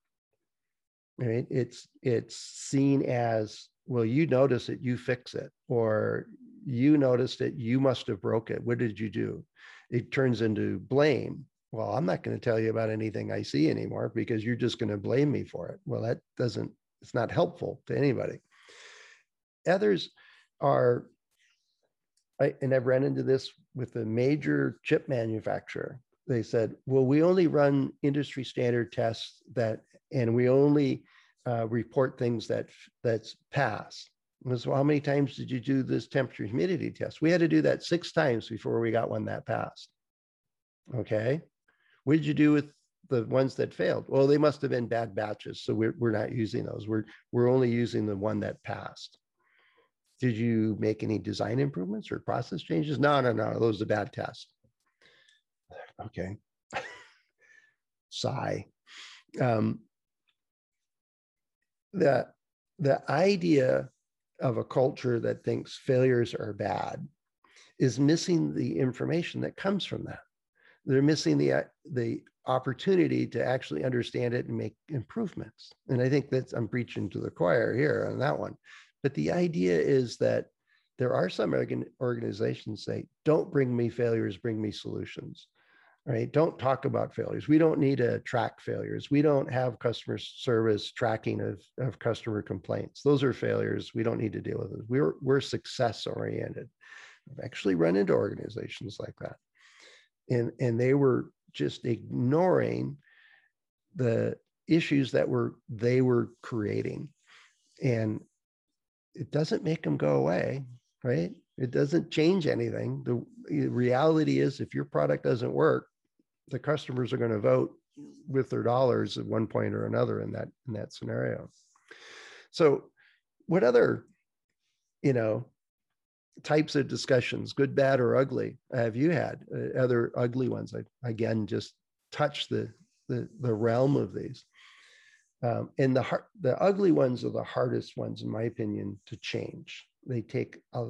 Right? It's it's seen as well, you notice it, you fix it, or you noticed it, you must have broke it. What did you do? It turns into blame. Well, I'm not going to tell you about anything I see anymore because you're just going to blame me for it. Well, that doesn't, it's not helpful to anybody. Others are, I, and I've run into this with a major chip manufacturer they said, well, we only run industry standard tests that, and we only uh, report things that that's pass. Was well, how many times did you do this temperature humidity test? We had to do that six times before we got one that passed. Okay, what did you do with the ones that failed? Well, they must have been bad batches, so we're we're not using those. We're we're only using the one that passed. Did you make any design improvements or process changes? No, no, no. Those are bad tests. Okay. Sigh. Um, the the idea of a culture that thinks failures are bad is missing the information that comes from that. They're missing the uh, the opportunity to actually understand it and make improvements. And I think that's I'm preaching to the choir here on that one. But the idea is that there are some organizations say, don't bring me failures, bring me solutions right? Don't talk about failures. We don't need to track failures. We don't have customer service tracking of, of customer complaints. Those are failures. We don't need to deal with it. We're, we're success oriented. I've actually run into organizations like that. And, and they were just ignoring the issues that were they were creating. And it doesn't make them go away, right? It doesn't change anything. The reality is if your product doesn't work, the customers are going to vote with their dollars at one point or another in that in that scenario. So, what other, you know, types of discussions, good, bad, or ugly, have you had? Uh, other ugly ones? I again just touch the the the realm of these. Um, and the the ugly ones are the hardest ones, in my opinion, to change. They take a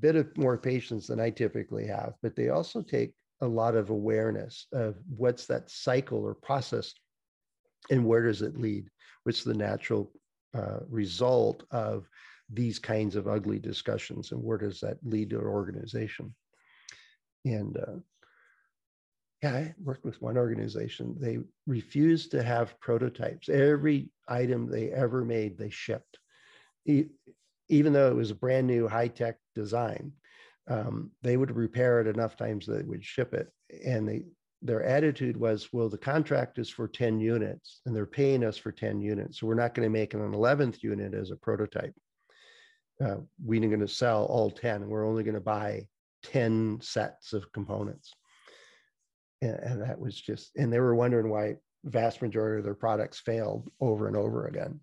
bit of more patience than I typically have, but they also take a lot of awareness of what's that cycle or process and where does it lead? What's the natural uh, result of these kinds of ugly discussions and where does that lead to an organization? And uh, yeah, I worked with one organization. They refused to have prototypes. Every item they ever made, they shipped, e- even though it was a brand new high tech design um, they would repair it enough times that they would ship it. And they, their attitude was, well, the contract is for 10 units and they're paying us for 10 units. So we're not going to make an 11th unit as a prototype. Uh, we're going to sell all 10 and we're only going to buy 10 sets of components. And, and that was just, and they were wondering why vast majority of their products failed over and over again.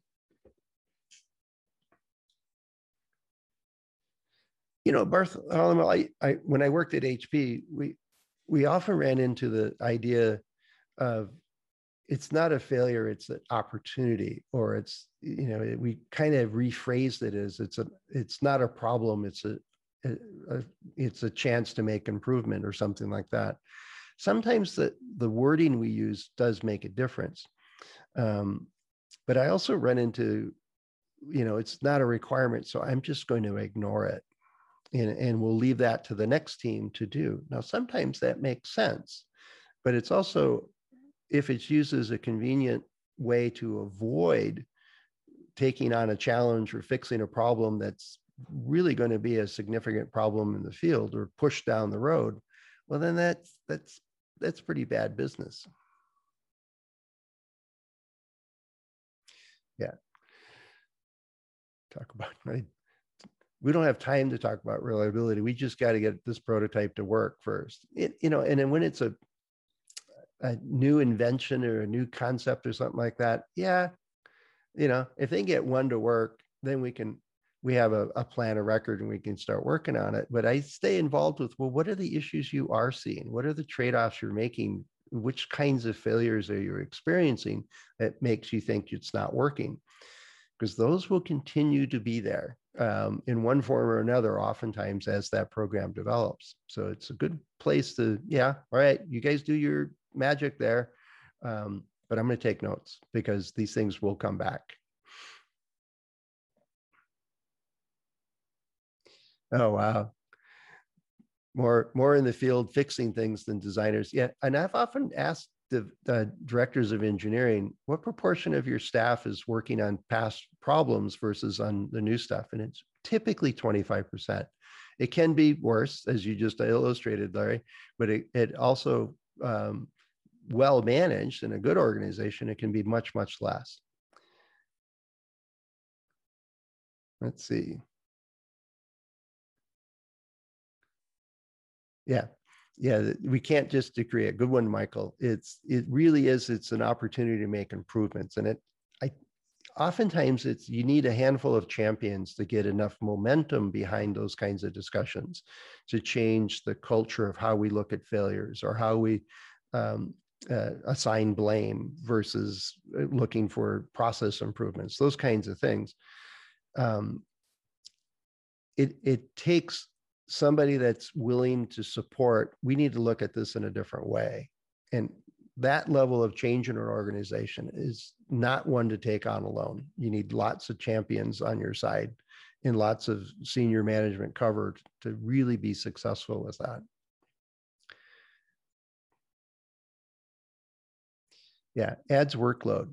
you know, Bartholomew, I, I, when I worked at HP, we, we often ran into the idea of it's not a failure, it's an opportunity, or it's, you know, we kind of rephrased it as it's a, it's not a problem, it's a, a, a it's a chance to make improvement or something like that. Sometimes the, the wording we use does make a difference. Um, but I also run into, you know, it's not a requirement, so I'm just going to ignore it and, and we'll leave that to the next team to do. Now, sometimes that makes sense, but it's also, if it's used as a convenient way to avoid taking on a challenge or fixing a problem that's really going to be a significant problem in the field or push down the road, well, then that's that's that's pretty bad business. Yeah. Talk about right we don't have time to talk about reliability. We just got to get this prototype to work first. It, you know, and then when it's a a new invention or a new concept or something like that, yeah, you know, if they get one to work, then we can we have a, a plan a record and we can start working on it. But I stay involved with well, what are the issues you are seeing? What are the trade-offs you're making? Which kinds of failures are you experiencing that makes you think it's not working? Because those will continue to be there um, in one form or another, oftentimes as that program develops. So it's a good place to, yeah, all right, you guys do your magic there. Um, but I'm going to take notes because these things will come back. Oh, wow. More, more in the field fixing things than designers. Yeah. And I've often asked the, the, directors of engineering, what proportion of your staff is working on past problems versus on the new stuff? And it's typically 25%. It can be worse, as you just illustrated, Larry, but it, it also um, well managed in a good organization, it can be much, much less. Let's see. Yeah, yeah, we can't just decree a good one, Michael. It's it really is. It's an opportunity to make improvements, and it. I oftentimes it's you need a handful of champions to get enough momentum behind those kinds of discussions to change the culture of how we look at failures or how we um, uh, assign blame versus uh, looking for process improvements. Those kinds of things. Um, it it takes somebody that's willing to support, we need to look at this in a different way. And that level of change in an organization is not one to take on alone. You need lots of champions on your side and lots of senior management covered to really be successful with that. Yeah, adds workload.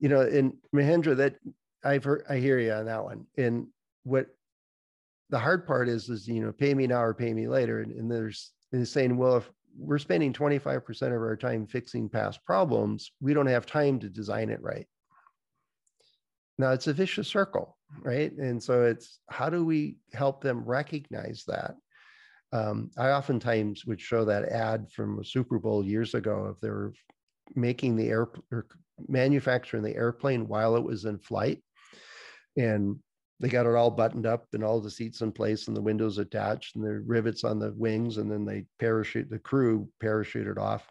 You know, and Mahendra, that I've heard, I hear you on that one. And what the hard part is is you know pay me now or pay me later and, and there's and saying well if we're spending 25% of our time fixing past problems we don't have time to design it right now it's a vicious circle right and so it's how do we help them recognize that um, i oftentimes would show that ad from a super bowl years ago if they were making the air or manufacturing the airplane while it was in flight. And they got it all buttoned up and all the seats in place and the windows attached and the rivets on the wings. And then they parachute the crew parachuted off.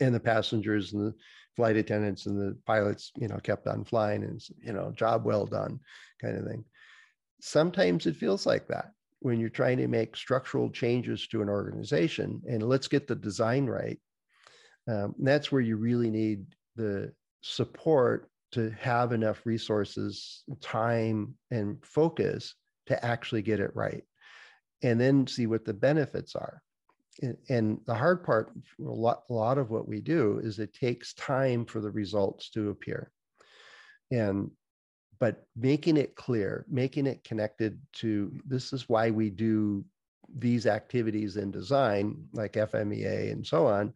And the passengers and the flight attendants and the pilots you know kept on flying and you know job well done kind of thing. Sometimes it feels like that when you're trying to make structural changes to an organization. And let's get the design right um, that's where you really need the support to have enough resources, time, and focus to actually get it right. And then see what the benefits are. And the hard part, a lot, a lot of what we do is it takes time for the results to appear. And but making it clear, making it connected to this is why we do these activities in design, like FMEA and so on,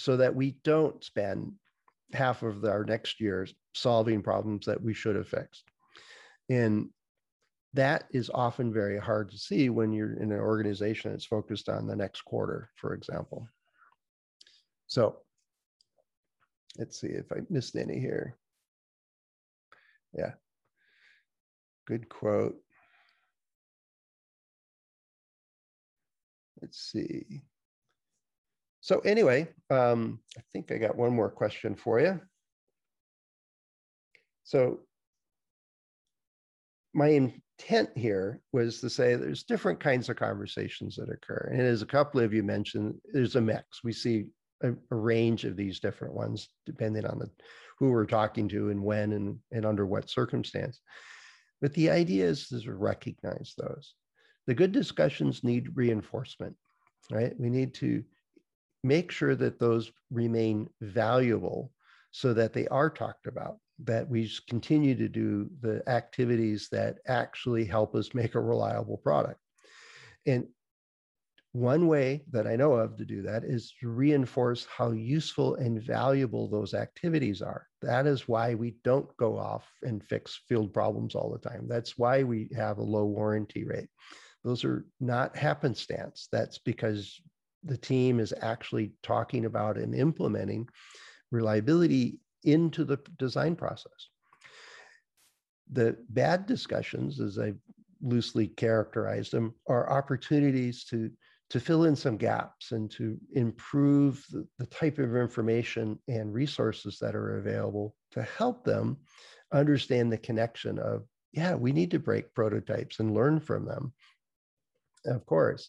so that we don't spend half of our next year solving problems that we should have fixed. And that is often very hard to see when you're in an organization that's focused on the next quarter, for example. So let's see if I missed any here. Yeah, good quote. Let's see. So anyway, um, I think I got one more question for you. So my intent here was to say there's different kinds of conversations that occur. And as a couple of you mentioned, there's a mix. We see a, a range of these different ones depending on the who we're talking to and when and, and under what circumstance. But the idea is to recognize those. The good discussions need reinforcement, right? We need to make sure that those remain valuable so that they are talked about, that we continue to do the activities that actually help us make a reliable product. And one way that I know of to do that is to reinforce how useful and valuable those activities are. That is why we don't go off and fix field problems all the time. That's why we have a low warranty rate. Those are not happenstance. That's because the team is actually talking about and implementing reliability into the design process. The bad discussions, as I loosely characterized them, are opportunities to, to fill in some gaps and to improve the, the type of information and resources that are available to help them understand the connection of, yeah, we need to break prototypes and learn from them, of course,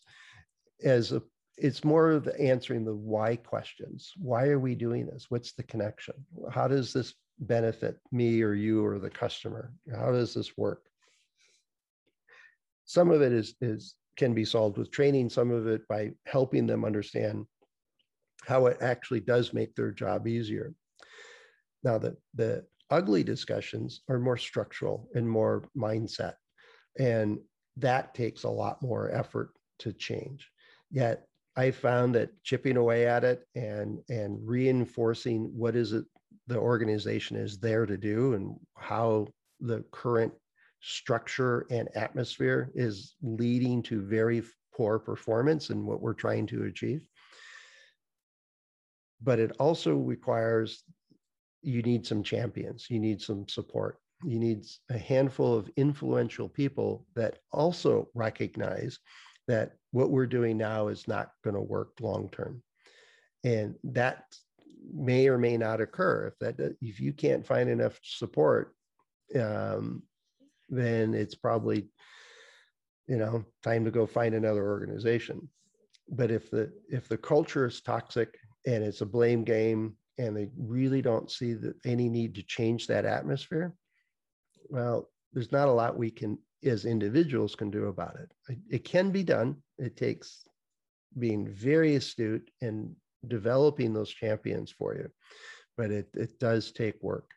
as a, it's more of answering the why questions. Why are we doing this? What's the connection? How does this benefit me or you or the customer? How does this work? Some of it is, is can be solved with training, some of it by helping them understand how it actually does make their job easier. Now, the, the ugly discussions are more structural and more mindset. And that takes a lot more effort to change. Yet I found that chipping away at it and and reinforcing what is it the organization is there to do and how the current structure and atmosphere is leading to very poor performance and what we're trying to achieve. But it also requires you need some champions, you need some support, you need a handful of influential people that also recognize that what we're doing now is not going to work long term. And that may or may not occur if that if you can't find enough support um, then it's probably you know time to go find another organization but if the if the culture is toxic and it's a blame game and they really don't see that any need to change that atmosphere well there's not a lot we can as individuals can do about it it, can be done it takes being very astute and developing those champions for you but it, it does take work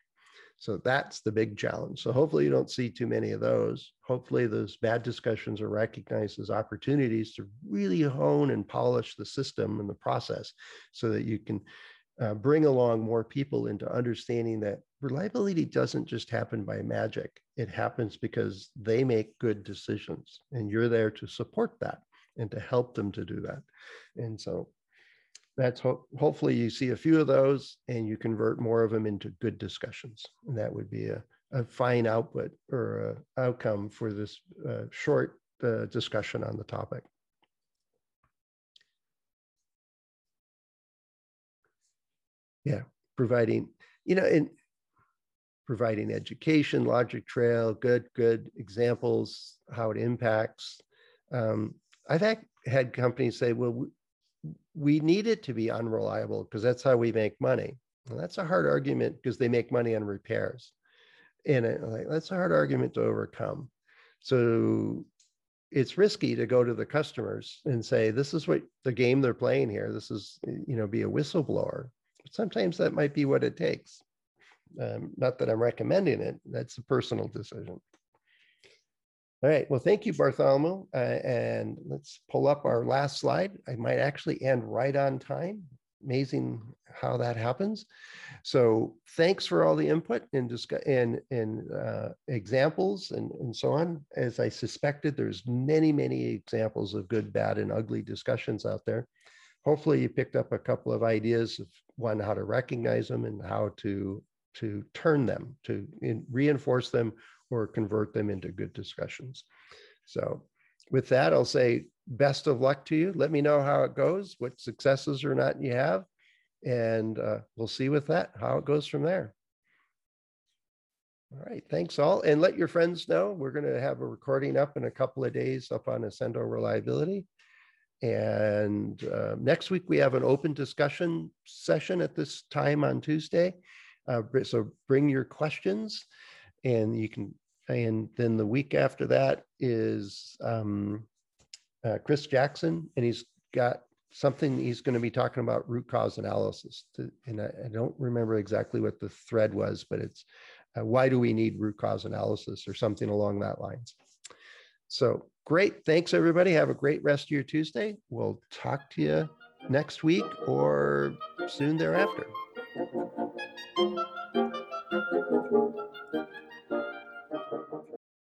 so that's the big challenge. So hopefully you don't see too many of those. Hopefully those bad discussions are recognized as opportunities to really hone and polish the system and the process so that you can uh, bring along more people into understanding that reliability doesn't just happen by magic. It happens because they make good decisions and you're there to support that and to help them to do that. And so that's ho- hopefully you see a few of those and you convert more of them into good discussions. And that would be a, a fine output or outcome for this uh, short uh, discussion on the topic. Yeah, providing, you know, in providing education, logic trail, good, good examples, how it impacts. Um, I've had, companies say, well, we need it to be unreliable because that's how we make money. And that's a hard argument because they make money on repairs. And like, that's a hard argument to overcome. So it's risky to go to the customers and say, this is what the game they're playing here. This is, you know, be a whistleblower. But sometimes that might be what it takes. Um, not that I'm recommending it, that's a personal decision. All right, well, thank you, Bartholomew. Uh, and let's pull up our last slide. I might actually end right on time. Amazing how that happens. So thanks for all the input and and, and uh, examples and, and so on. As I suspected, there's many, many examples of good, bad, and ugly discussions out there. Hopefully you picked up a couple of ideas of one, how to recognize them and how to, to turn them, to in, reinforce them or convert them into good discussions. So with that, I'll say best of luck to you. Let me know how it goes, what successes or not you have, and uh, we'll see with that how it goes from there. All right, thanks all. And let your friends know we're going to have a recording up in a couple of days up on Accendo Reliability. And uh, next week, we have an open discussion session at this time on Tuesday. Uh, so bring your questions and you can and then the week after that is um, uh, Chris Jackson, and he's got something he's going to be talking about root cause analysis. To, and I, I, don't remember exactly what the thread was, but it's uh, why do we need root cause analysis or something along that lines. So great. Thanks, everybody. Have a great rest of your Tuesday. We'll talk to you next week or soon thereafter. thank you